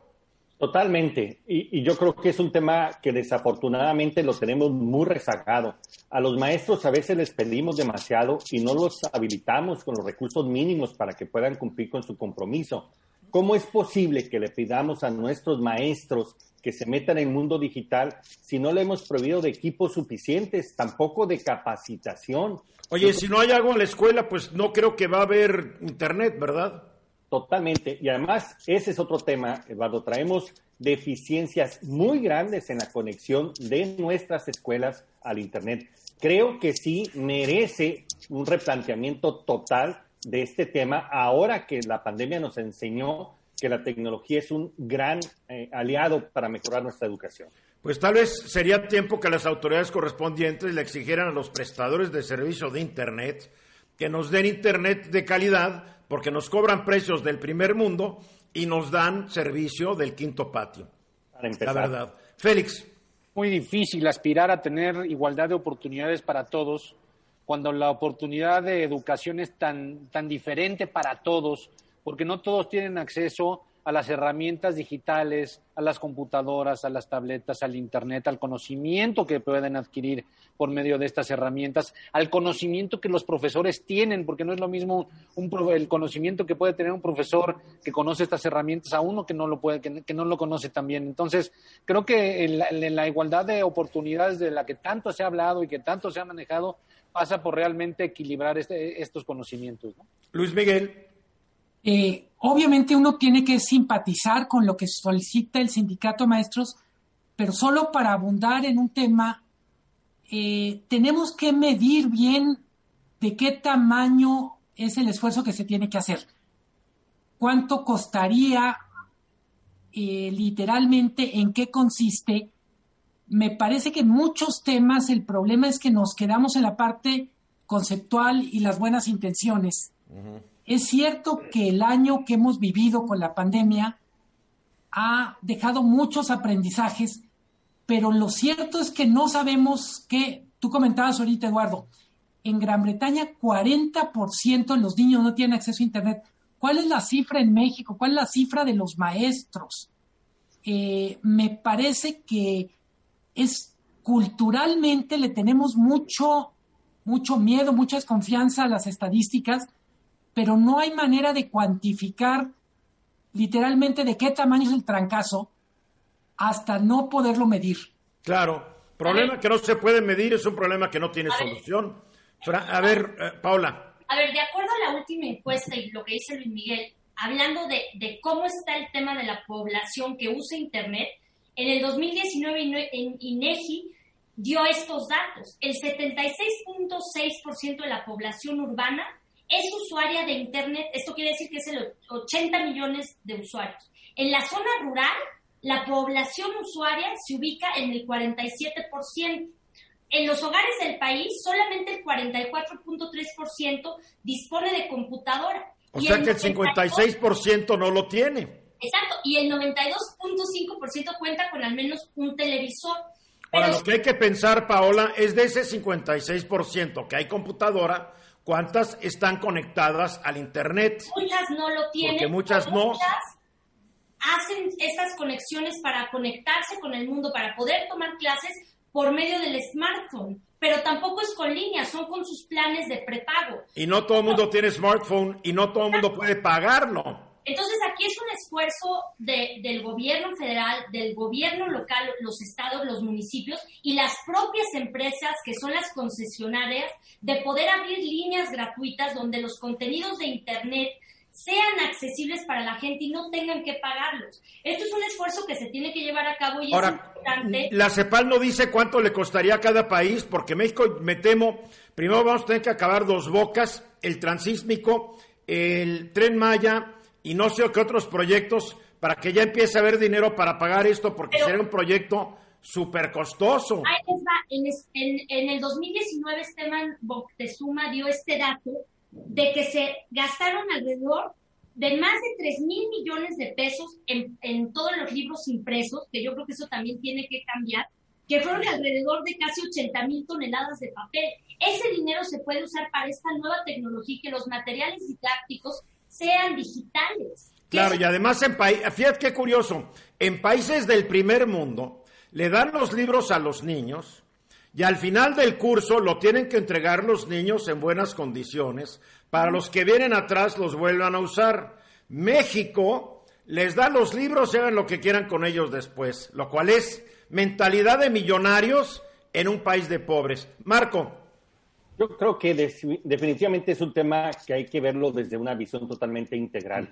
Totalmente. Y, yo creo que es un tema que desafortunadamente lo tenemos muy rezagado. A los maestros a veces les pedimos demasiado y no los habilitamos con los recursos mínimos para que puedan cumplir con su compromiso. ¿Cómo es posible que le pidamos a nuestros maestros que se metan en el mundo digital si no le hemos prohibido de equipos suficientes, tampoco de capacitación? Oye, si no hay algo en la escuela, pues no creo que va a haber internet, ¿verdad? Totalmente. Y además, ese es otro tema, Eduardo. Traemos deficiencias muy grandes en la conexión de nuestras escuelas al Internet. Creo que sí merece un replanteamiento total de este tema ahora que la pandemia nos enseñó que la tecnología es un gran eh, aliado para mejorar nuestra educación. Pues tal vez sería tiempo que las autoridades correspondientes le exigieran a los prestadores de servicio de Internet que nos den Internet de calidad porque nos cobran precios del primer mundo y nos dan servicio del quinto patio. La verdad. Félix. Muy difícil aspirar a tener igualdad de oportunidades para todos cuando la oportunidad de educación es tan, tan diferente para todos, porque no todos tienen acceso a las herramientas digitales, a las computadoras, a las tabletas, al Internet, al conocimiento que pueden adquirir por medio de estas herramientas, al conocimiento que los profesores tienen, porque no es lo mismo un, el conocimiento que puede tener un profesor que conoce estas herramientas a uno que no lo puede, que, no lo conoce también. Entonces, creo que en la, igualdad de oportunidades de la que tanto se ha hablado y que tanto se ha manejado pasa por realmente equilibrar este, estos conocimientos. Luis Miguel. Eh, obviamente uno tiene que simpatizar con lo que solicita el sindicato de maestros, pero solo para abundar en un tema, eh, tenemos que medir bien de qué tamaño es el esfuerzo que se tiene que hacer. ¿Cuánto costaría eh, literalmente en qué consiste? Me parece que en muchos temas el problema es que nos quedamos en la parte conceptual y las buenas intenciones. Es cierto que el año que hemos vivido con la pandemia ha dejado muchos aprendizajes, pero lo cierto es que no sabemos qué, tú comentabas ahorita, Eduardo, en Gran Bretaña 40% de los niños no tienen acceso a Internet. ¿Cuál es la cifra en México? ¿Cuál es la cifra de los maestros? Eh, me parece que es culturalmente le tenemos mucho, mucho miedo, mucha desconfianza a las estadísticas pero no hay manera de cuantificar literalmente de qué tamaño es el trancazo hasta no poderlo medir. Claro, problema que no se puede medir es un problema que no tiene solución. A ver, eh, Paula. A ver, de acuerdo a la última encuesta y lo que dice Luis Miguel, hablando de, de cómo está el tema de la población que usa Internet, en el 2019 en INEGI dio estos datos. El 76.6% de la población urbana es usuaria de Internet, esto quiere decir que es el 80 millones de usuarios. En la zona rural, la población usuaria se ubica en el 47%. En los hogares del país, solamente el 44.3% dispone de computadora. O sea que el 56% no lo tiene. Exacto, y el 92.5% cuenta con al menos un televisor. Ahora, lo que hay que pensar, Paola, es de ese 56% que hay computadora, ¿cuántas están conectadas al Internet? Muchas no lo tienen. Porque muchas no. hacen estas conexiones para conectarse con el mundo, para poder tomar clases por medio del smartphone. Pero tampoco es con línea, son con sus planes de prepago. Y no todo el mundo tiene smartphone y no todo el mundo puede pagarlo. Entonces aquí es un esfuerzo del gobierno federal, del gobierno local, los estados, los municipios y las propias empresas que son las concesionarias de poder abrir líneas gratuitas donde los contenidos de Internet sean accesibles para la gente y no tengan que pagarlos. Esto es un esfuerzo que se tiene que llevar a cabo y Ahora, es importante. La CEPAL no dice cuánto le costaría a cada país, porque México, me temo, primero vamos a tener que acabar dos bocas, el transísmico, el tren Maya y no sé qué otros proyectos para que ya empiece a haber dinero para pagar esto, porque sería un proyecto súper costoso. En, en, en, el 2019 Esteban Boctezuma dio este dato de que se gastaron alrededor de más de 3 mil millones de pesos en, en, todos los libros impresos, que yo creo que eso también tiene que cambiar, que fueron alrededor de casi 80 mil toneladas de papel. Ese dinero se puede usar para esta nueva tecnología y que los materiales didácticos sean digitales. Claro, y además en países, fíjate qué curioso, en países del primer mundo le dan los libros a los niños y al final del curso lo tienen que entregar los niños en buenas condiciones para los que vienen atrás los vuelvan a usar. México les da los libros y hagan lo que quieran con ellos después, lo cual es mentalidad de millonarios en un país de pobres. Marco. Yo creo que definitivamente es un tema que hay que verlo desde una visión totalmente integral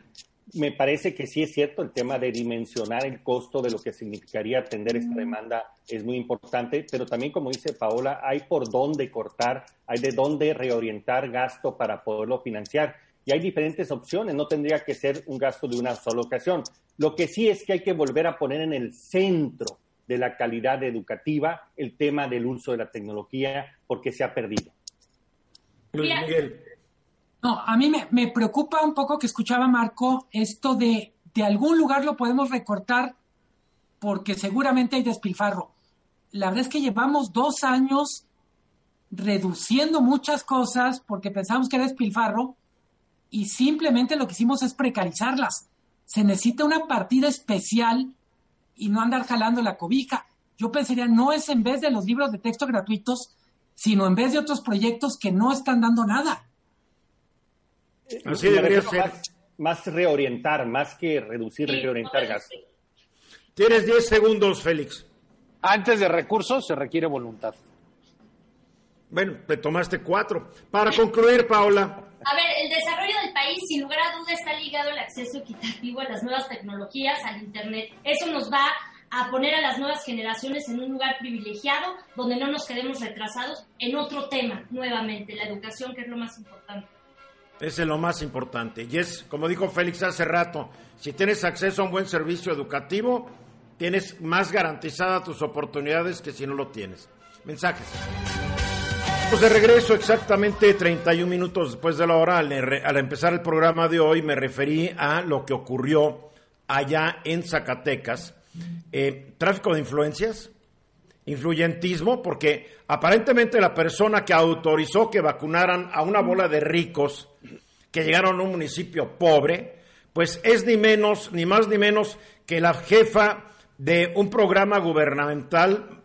me parece que sí es cierto, el tema de dimensionar el costo de lo que significaría atender esta demanda es muy importante, pero también, como dice Paola, hay por dónde cortar, hay de dónde reorientar gasto para poderlo financiar. Y hay diferentes opciones, no tendría que ser un gasto de una sola ocasión. Lo que sí es que hay que volver a poner en el centro de la calidad educativa el tema del uso de la tecnología, porque se ha perdido. Luis Miguel. No, a mí me, preocupa un poco que escuchaba Marco esto de de algún lugar lo podemos recortar porque seguramente hay despilfarro. La verdad es que llevamos dos años reduciendo muchas cosas porque pensamos que era despilfarro y simplemente lo que hicimos es precarizarlas. Se necesita una partida especial y no andar jalando la cobija. Yo pensaría, no es en vez de los libros de texto gratuitos, sino en vez de otros proyectos que no están dando nada. Así debería ser. Más, reorientar, más que reducir, reorientar gastos. Tienes 10 segundos, Félix. Antes de recursos se requiere voluntad. Bueno, te tomaste cuatro. Para concluir, Paola. A ver, el desarrollo del país, sin lugar a duda, está ligado al acceso equitativo a las nuevas tecnologías, al Internet. Eso nos va a poner a las nuevas generaciones en un lugar privilegiado, donde no nos quedemos retrasados en otro tema, nuevamente, la educación, que es lo más importante. Ese es lo más importante. Y es, como dijo Félix hace rato, si tienes acceso a un buen servicio educativo, tienes más garantizadas tus oportunidades que si no lo tienes. Mensajes. Pues de regreso exactamente 31 minutos después de la hora, al, empezar el programa de hoy me referí a lo que ocurrió allá en Zacatecas. Eh, tráfico de influencias, influyentismo, porque aparentemente la persona que autorizó que vacunaran a una bola de ricos que llegaron a un municipio pobre, pues es ni menos, ni más ni menos que la jefa de un programa gubernamental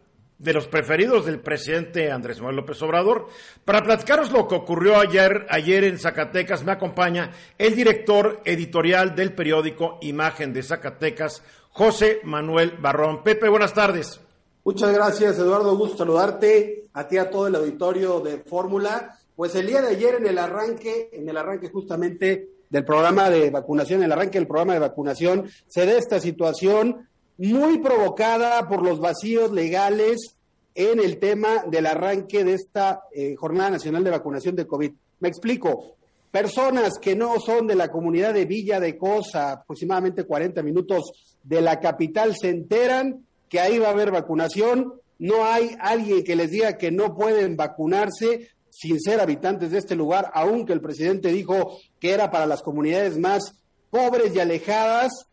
de los preferidos del presidente Andrés Manuel López Obrador. Para platicaros lo que ocurrió ayer, ayer en Zacatecas, me acompaña el director editorial del periódico Imagen de Zacatecas, José Manuel Barrón. Pepe, buenas tardes. Muchas gracias, Eduardo. Gusto saludarte, a ti, a todo el auditorio de Fórmula. Pues el día de ayer en el arranque, en el arranque justamente del programa de vacunación, el arranque del programa de vacunación, se da esta situación muy provocada por los vacíos legales en el tema del arranque de esta eh, Jornada Nacional de Vacunación de COVID. Me explico. Personas que no son de la comunidad de Villa de Cosa, aproximadamente 40 minutos de la capital, se enteran que ahí va a haber vacunación, no hay alguien que les diga que no pueden vacunarse sin ser habitantes de este lugar, aunque el presidente dijo que era para las comunidades más pobres y alejadas,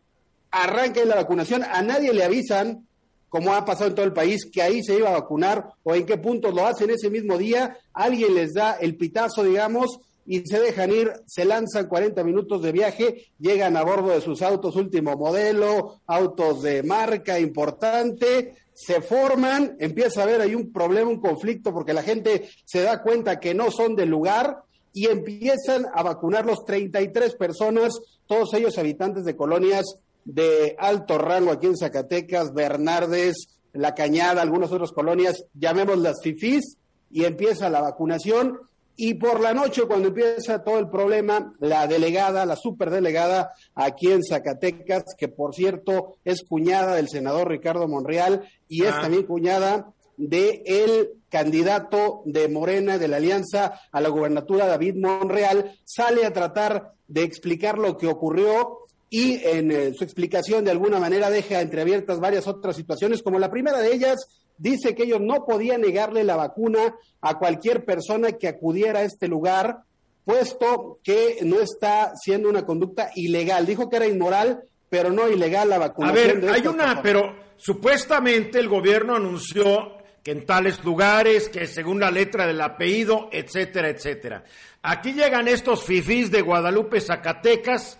arranca la vacunación, a nadie le avisan, como ha pasado en todo el país, que ahí se iba a vacunar o en qué puntos lo hacen ese mismo día, alguien les da el pitazo, digamos, y se dejan ir, se lanzan 40 minutos de viaje, llegan a bordo de sus autos último modelo, autos de marca importante, se forman, empieza a haber ahí un problema, un conflicto, porque la gente se da cuenta que no son del lugar y empiezan a vacunar los 33 personas, todos ellos habitantes de colonias de alto rango aquí en Zacatecas, Bernardes, La Cañada, algunas otras colonias, llamémoslas FIFIs, y empieza la vacunación. Y por la noche, cuando empieza todo el problema, la delegada, la superdelegada aquí en Zacatecas, que por cierto es cuñada del senador Ricardo Monreal y es ah. también cuñada de el candidato de Morena de la Alianza a la gubernatura David Monreal, sale a tratar de explicar lo que ocurrió y en eh, su explicación de alguna manera deja entreabiertas varias otras situaciones, como la primera de ellas dice que ellos no podían negarle la vacuna a cualquier persona que acudiera a este lugar, puesto que no está siendo una conducta ilegal. Dijo que era inmoral, pero no ilegal la vacunación. A ver, hay una, pero supuestamente el gobierno anunció que en tales lugares, que según la letra del apellido, etcétera, etcétera. Aquí llegan estos fifís de Guadalupe, Zacatecas,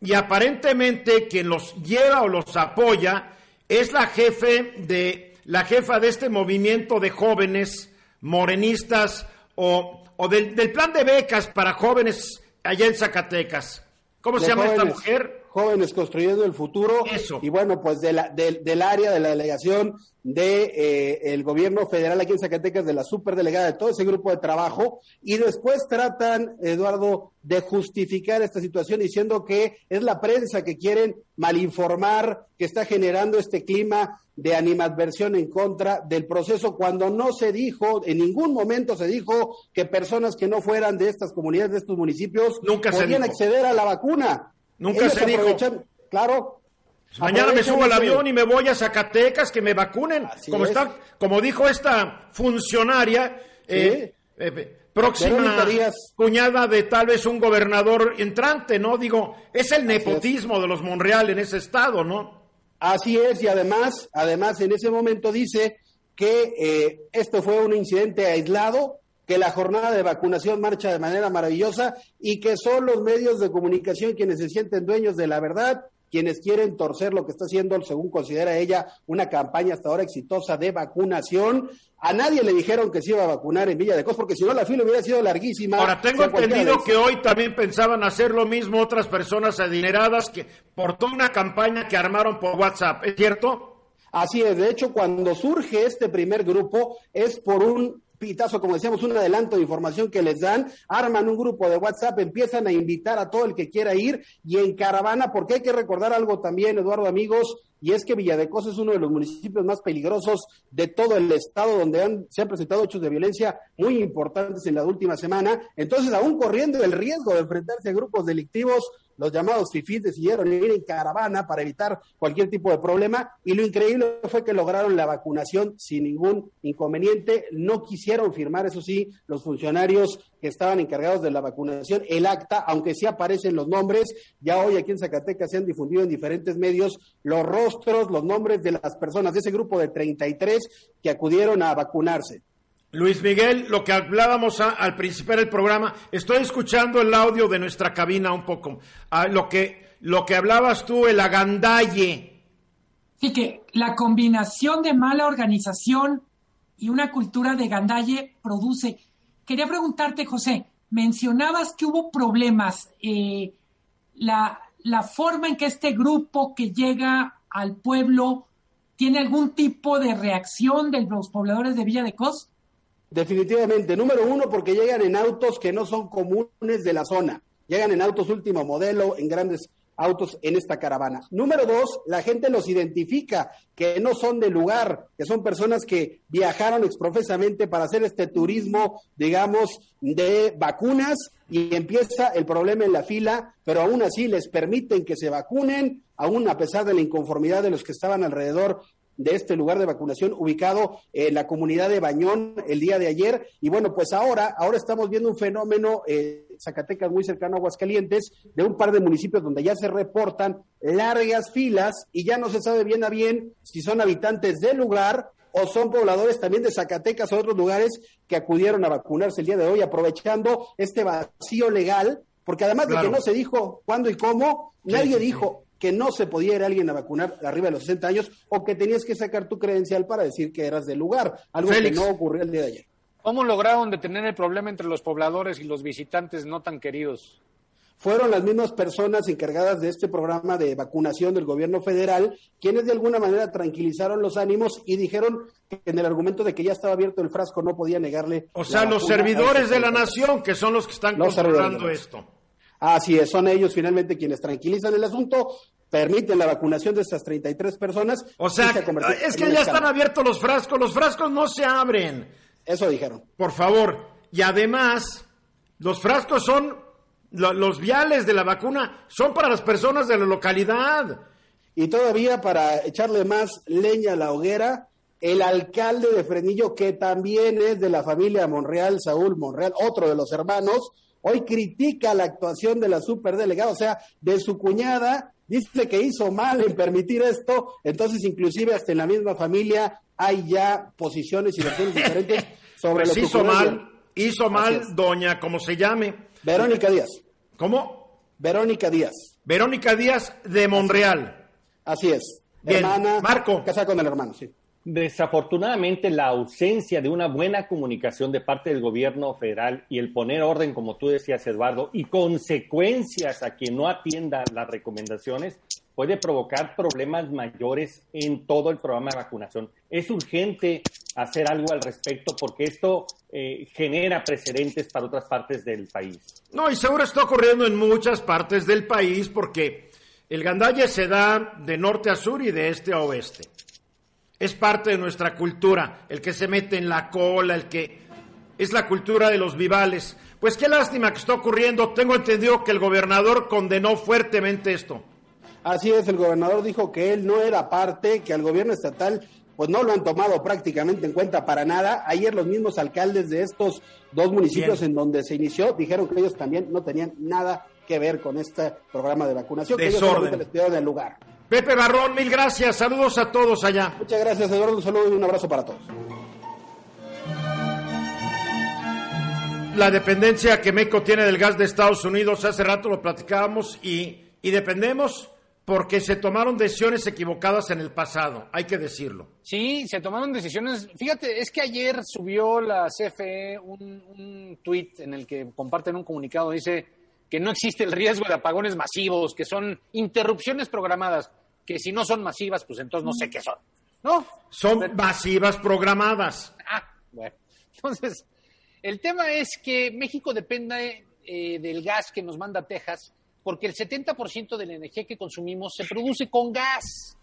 y aparentemente quien los lleva o los apoya es la jefe de la jefa de este movimiento de jóvenes morenistas o, del, plan de becas para jóvenes allá en Zacatecas. ¿Cómo se llama esta mujer? Jóvenes construyendo el futuro. Eso. Y bueno, pues de la, del área de la delegación de eh, el gobierno federal aquí en Zacatecas, de la superdelegada de todo ese grupo de trabajo, y después tratan, Eduardo, de justificar esta situación diciendo que es la prensa que quieren malinformar, que está generando este clima de animadversión en contra del proceso, cuando no se dijo, en ningún momento se dijo que personas que no fueran de estas comunidades, de estos municipios, Nunca podían acceder a la vacuna. Nunca se dijo. Claro, Mañana me subo al avión y me voy a Zacatecas, que me vacunen. como, está, como dijo esta funcionaria, eh, eh, próxima cuñada de tal vez un gobernador entrante, ¿no? Digo, es el nepotismo de los Monreal en ese estado, ¿no? Así es, y además, además en ese momento dice que eh, esto fue un incidente aislado, que la jornada de vacunación marcha de manera maravillosa y que son los medios de comunicación quienes se sienten dueños de la verdad quienes quieren torcer lo que está haciendo, según considera ella, una campaña hasta ahora exitosa de vacunación. A nadie le dijeron que se iba a vacunar en Villa de Cos, porque si no la fila hubiera sido larguísima. Ahora, tengo entendido que hoy también pensaban hacer lo mismo otras personas adineradas que por toda una campaña que armaron por WhatsApp, ¿es cierto? Así es, de hecho, cuando surge este primer grupo es por un pitazo, como decíamos, un adelanto de información que les dan, arman un grupo de WhatsApp, empiezan a invitar a todo el que quiera ir y en caravana, porque hay que recordar algo también, Eduardo, amigos, y es que Villadecos es uno de los municipios más peligrosos de todo el estado, donde han, se han presentado hechos de violencia muy importantes en la última semana. Entonces, aún corriendo el riesgo de enfrentarse a grupos delictivos, los llamados FIFIs decidieron ir en caravana para evitar cualquier tipo de problema y lo increíble fue que lograron la vacunación sin ningún inconveniente. No quisieron firmar, eso sí, los funcionarios que estaban encargados de la vacunación, el acta, aunque sí aparecen los nombres, ya hoy aquí en Zacatecas se han difundido en diferentes medios los rostros, los nombres de las personas de ese grupo de 33 que acudieron a vacunarse. Luis Miguel, lo que hablábamos al principio del programa, estoy escuchando el audio de nuestra cabina un poco. lo, que, lo que hablabas tú, el agandalle. Sí, que la combinación de mala organización y una cultura de gandalle produce. Quería preguntarte, José, mencionabas que hubo problemas. Eh, la, la forma en que este grupo que llega al pueblo tiene algún tipo de reacción de los pobladores de Villa de Cos? Definitivamente. Número uno, porque llegan en autos que no son comunes de la zona. Llegan en autos último modelo, en grandes autos en esta caravana. Número dos, la gente los identifica, que no son de lugar, que son personas que viajaron exprofesamente para hacer este turismo, digamos, de vacunas y empieza el problema en la fila, pero aún así les permiten que se vacunen, aún a pesar de la inconformidad de los que estaban alrededor de este lugar de vacunación ubicado en la comunidad de Bañón el día de ayer. Y bueno, pues ahora, ahora estamos viendo un fenómeno, eh, Zacatecas muy cercano a Aguascalientes, de un par de municipios donde ya se reportan largas filas y ya no se sabe bien a bien si son habitantes del lugar o son pobladores también de Zacatecas o otros lugares que acudieron a vacunarse el día de hoy, aprovechando este vacío legal, porque además de que no se dijo cuándo y cómo, nadie dijo que no se podía ir alguien a vacunar arriba de los 60 años o que tenías que sacar tu credencial para decir que eras del lugar, algo que no ocurrió el día de ayer. ¿Cómo lograron detener el problema entre los pobladores y los visitantes no tan queridos? Fueron las mismas personas encargadas de este programa de vacunación del gobierno federal quienes de alguna manera tranquilizaron los ánimos y dijeron que en el argumento de que ya estaba abierto el frasco no podía negarle. O sea, los servidores de la nación que son los que están controlando esto. Así es, son ellos finalmente quienes tranquilizan el asunto, permiten la vacunación de estas 33 personas. O sea, es que ya están abiertos los frascos, los frascos no se abren. Eso dijeron. Por favor. Y además, los frascos son, los viales de la vacuna son para las personas de la localidad. Y todavía para echarle más leña a la hoguera, el alcalde de Frenillo, que también es de la familia Monreal, Saúl Monreal, otro de los hermanos, hoy critica la actuación de la superdelegada, o sea, de su cuñada, dice que hizo mal en permitir esto, entonces inclusive hasta en la misma familia hay ya posiciones y versiones diferentes [laughs] sobre pues lo que hizo mal, hizo mal doña, como se llame. Verónica Díaz. ¿Cómo? Verónica Díaz. Verónica Díaz de Monreal. Así es. Hermana. Marco. Casada con el hermano, sí. Desafortunadamente, la ausencia de una buena comunicación de parte del gobierno federal y el poner orden, como tú decías, Eduardo, y consecuencias a quien no atienda las recomendaciones, puede provocar problemas mayores en todo el programa de vacunación. Es urgente hacer algo al respecto porque esto eh, genera precedentes para otras partes del país. No, y seguro está ocurriendo en muchas partes del país porque el gandalle se da de norte a sur y de este a oeste es parte de nuestra cultura, el que se mete en la cola, el que es la cultura de los vivales. Pues qué lástima que está ocurriendo. Tengo entendido que el gobernador condenó fuertemente esto. Así es, el gobernador dijo que él no era parte, que al gobierno estatal pues no lo han tomado prácticamente en cuenta para nada. Ayer los mismos alcaldes de estos dos municipios en donde se inició dijeron que ellos también no tenían nada que ver con este programa de vacunación, que ellos les pidieron el lugar. Pepe Barrón, mil gracias. Saludos a todos allá. Muchas gracias, Eduardo. Un saludo y un abrazo para todos. La dependencia que México tiene del gas de Estados Unidos, hace rato lo platicábamos y, y dependemos porque se tomaron decisiones equivocadas en el pasado, hay que decirlo. Sí, se tomaron decisiones. Fíjate, es que ayer subió la CFE un, un tuit en el que comparten un comunicado, dice que no existe el riesgo de apagones masivos, que son interrupciones programadas que si no son masivas, pues entonces no sé qué son. ¿No? Son masivas programadas. Ah, bueno. Entonces, el tema es que México depende eh, del gas que nos manda Texas, porque el 70% de la energía que consumimos se produce con gas.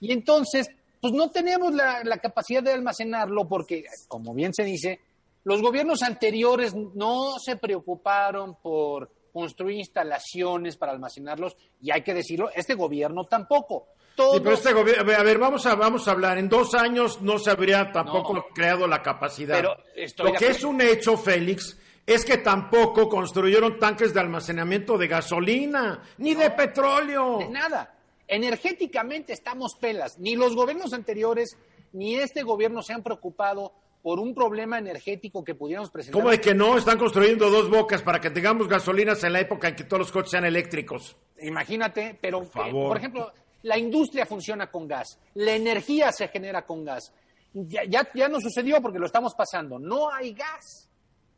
Y entonces, pues no tenemos la, la capacidad de almacenarlo porque, como bien se dice, los gobiernos anteriores no se preocuparon por construir instalaciones para almacenarlos y hay que decirlo, este gobierno tampoco. Sí, pero este gobierno, a ver, vamos a, vamos a hablar, en dos años no se habría tampoco creado la capacidad. Pero Lo que es un hecho, Félix, es que tampoco construyeron tanques de almacenamiento de gasolina, ni de petróleo. De nada. Energéticamente estamos pelas. Ni los gobiernos anteriores, ni este gobierno se han preocupado por un problema energético que pudiéramos presentar. ¿Cómo de que no? Están construyendo dos bocas para que tengamos gasolinas en la época en que todos los coches sean eléctricos. Imagínate, pero por, eh, por ejemplo, la industria funciona con gas, la energía se genera con gas. Ya, ya, ya no sucedió porque lo estamos pasando. No hay gas.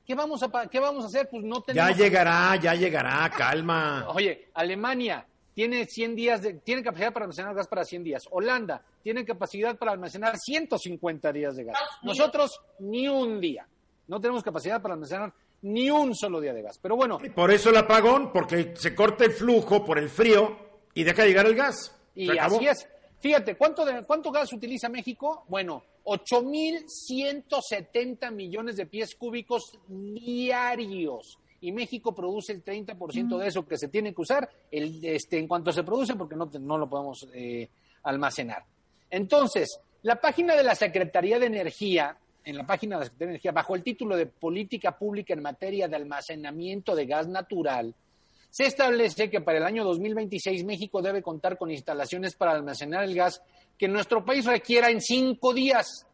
¿Qué vamos a, qué vamos a hacer? Pues no tenemos... Ya llegará, ya llegará, calma. Oye, Alemania tiene 100 días, de, tiene capacidad para almacenar gas para 100 días. Holanda tiene capacidad para almacenar 150 días de gas. Nosotros ni un día. No tenemos capacidad para almacenar ni un solo día de gas. Pero bueno. Por eso el apagón, porque se corta el flujo por el frío y deja llegar el gas. Y así es. Fíjate, ¿cuánto, de, ¿cuánto gas utiliza México? Bueno, 8.170 millones de pies cúbicos diarios y México produce el 30% de eso que se tiene que usar el, este, en cuanto se produce porque no, no lo podemos eh, almacenar. Entonces, La página de la Secretaría de Energía, en la página de la Secretaría de Energía, bajo el título de Política Pública en materia de almacenamiento de gas natural, se establece que para el año 2026 México debe contar con instalaciones para almacenar el gas que nuestro país requiera en cinco días.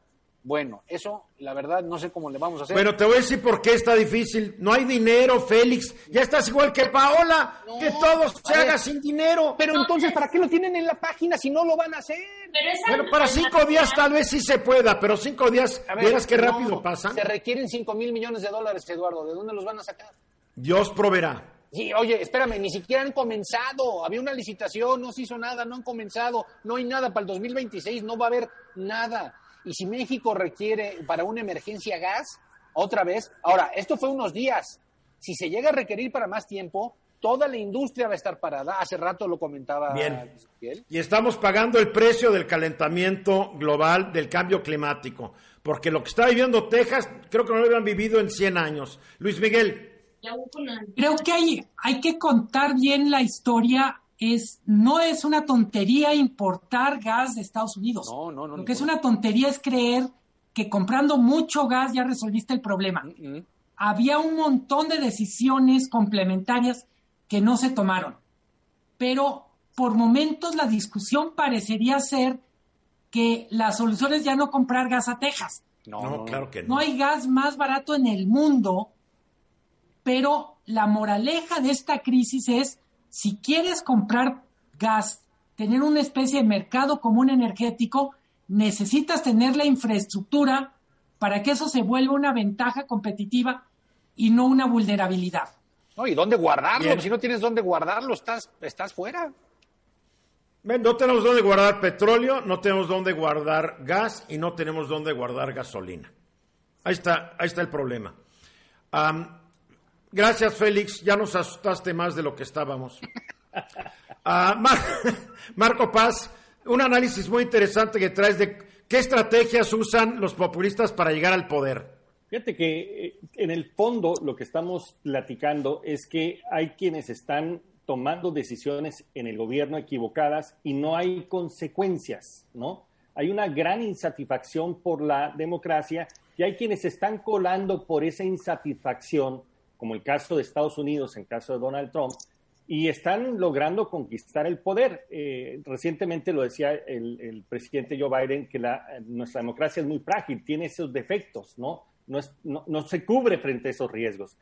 Bueno, eso, la verdad, no sé cómo le vamos a hacer. Bueno, te voy a decir por qué está difícil. No hay dinero, Félix. Ya estás igual que Paola, No, que todo se ver. haga sin dinero. Pero entonces, ¿para qué lo tienen en la página si no lo van a hacer? Pero para cinco días tal vez sí se pueda, pero cinco días, A ver, ¿vieras qué no, rápido pasa? Se requieren 5 mil millones de dólares, Eduardo. ¿De dónde los van a sacar? Dios proveerá. Sí, oye, espérame, ni siquiera han comenzado. Había una licitación, no se hizo nada, no han comenzado. No hay nada para el 2026, no va a haber nada. Y si México requiere para una emergencia gas, otra vez. Ahora, esto fue unos días. Si se llega a requerir para más tiempo, toda la industria va a estar parada. Hace rato lo comentaba Bien. Ezequiel. Y estamos pagando el precio del calentamiento global, del cambio climático. Porque lo que está viviendo Texas, creo que no lo habían vivido en 100 años. Luis Miguel, Creo que hay, hay que contar bien la historia. Es, no es una tontería importar gas de Estados Unidos. No, no, no, Lo que es una tontería es creer que comprando mucho gas ya resolviste el problema. Mm, mm. Había un montón de decisiones complementarias que no se tomaron. Pero por momentos la discusión parecería ser que la solución es ya no comprar gas a Texas. no, claro que no. No hay gas más barato en el mundo, pero la moraleja de esta crisis es, si quieres comprar gas, tener una especie de mercado común energético, necesitas tener la infraestructura para que eso se vuelva una ventaja competitiva y no una vulnerabilidad. No, ¿Y dónde guardarlo? Bien. Si no tienes dónde guardarlo, estás, estás fuera. No tenemos dónde guardar petróleo, no tenemos dónde guardar gas y no tenemos dónde guardar gasolina. Ahí está, ahí está el problema. Gracias, Félix. Ya nos asustaste más de lo que estábamos. [laughs] Mar- Marco Paz, un análisis muy interesante que traes de qué estrategias usan los populistas para llegar al poder. Fíjate que eh, en el fondo lo que estamos platicando es que hay quienes están tomando decisiones en el gobierno equivocadas y no hay consecuencias, ¿no? Hay una gran insatisfacción por la democracia y hay quienes están colando por esa insatisfacción, como el caso de Estados Unidos, en caso de Donald Trump, y están logrando conquistar el poder. Eh, recientemente lo decía el, el presidente Joe Biden, que la, nuestra democracia es muy frágil, tiene esos defectos, ¿no? No, es- no- no se cubre frente a esos riesgos.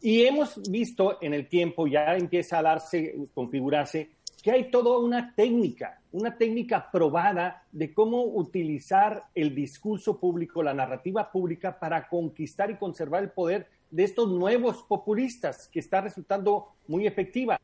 Y hemos visto en el tiempo, ya empieza a darse, configurarse, que hay toda una técnica, una técnica probada de cómo utilizar el discurso público, la narrativa pública para conquistar y conservar el poder de estos nuevos populistas, que está resultando muy efectiva.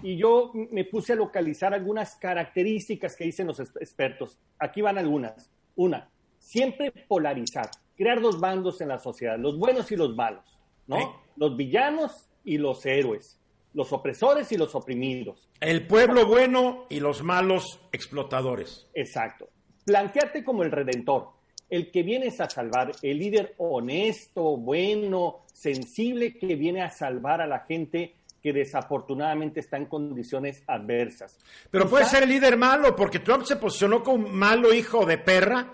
Y yo me puse a localizar algunas características que dicen los expertos. Aquí van algunas. Una, siempre polarizar, crear dos bandos en la sociedad, los buenos y los malos, ¿no? ¿Eh? Los villanos y los héroes, los opresores y los oprimidos. El pueblo bueno y los malos explotadores. Exacto. Planteate como el redentor, el que vienes a salvar, el líder honesto, bueno, sensible que viene a salvar a la gente que desafortunadamente está en condiciones adversas. Pero puede ser el líder malo, porque Trump se posicionó como un malo hijo de perra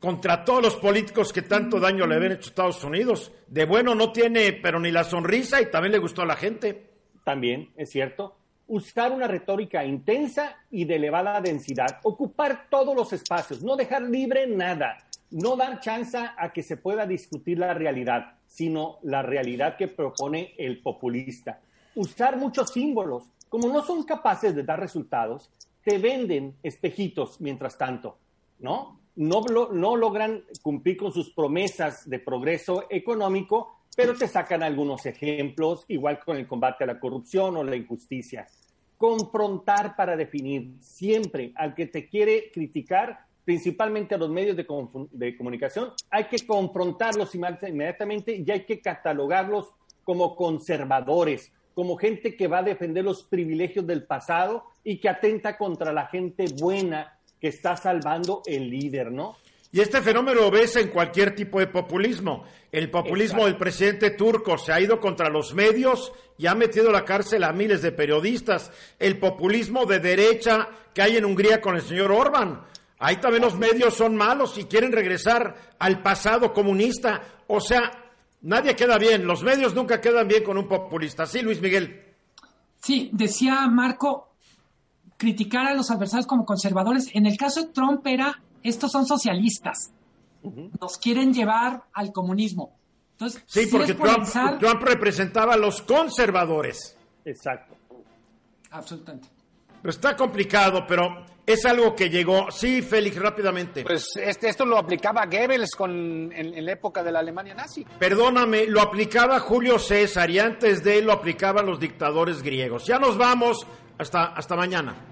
contra todos los políticos que tanto daño le habían hecho a Estados Unidos. De bueno no tiene, pero ni la sonrisa y también le gustó a la gente. también, es cierto, usar una retórica intensa y de elevada densidad, ocupar todos los espacios, no dejar libre nada, no dar chance a que se pueda discutir la realidad, sino la realidad que propone el populista. Usar muchos símbolos, como no son capaces de dar resultados, te venden espejitos mientras tanto, ¿no? No, no logran cumplir con sus promesas de progreso económico, pero te sacan algunos ejemplos, igual con el combate a la corrupción o la injusticia. Confrontar para definir siempre al que te quiere criticar, principalmente a los medios de, comunicación, hay que confrontarlos inmediatamente y hay que catalogarlos como conservadores, como gente que va a defender los privilegios del pasado y que atenta contra la gente buena que está salvando el líder, ¿no? Y este fenómeno lo ves en cualquier tipo de populismo. El populismo Exacto. del presidente turco se ha ido contra los medios y ha metido a la cárcel a miles de periodistas. El populismo de derecha que hay en Hungría con el señor Orban. Ahí también los medios son malos y quieren regresar al pasado comunista. O sea, nadie queda bien. Los medios nunca quedan bien con un populista. Sí, Luis Miguel. Sí, decía Marco, criticar a los adversarios como conservadores. En el caso de Trump era, estos son socialistas. Nos quieren llevar al comunismo. Entonces, sí, porque Trump, Trump representaba a los conservadores. Exacto. Absolutamente. Está complicado, pero es algo que llegó. Sí, Félix, rápidamente. Pues este, esto lo aplicaba Goebbels con, en, la época de la Alemania nazi. Perdóname, lo aplicaba Julio César y antes de él lo aplicaban los dictadores griegos. Ya nos vamos. Hasta, hasta mañana.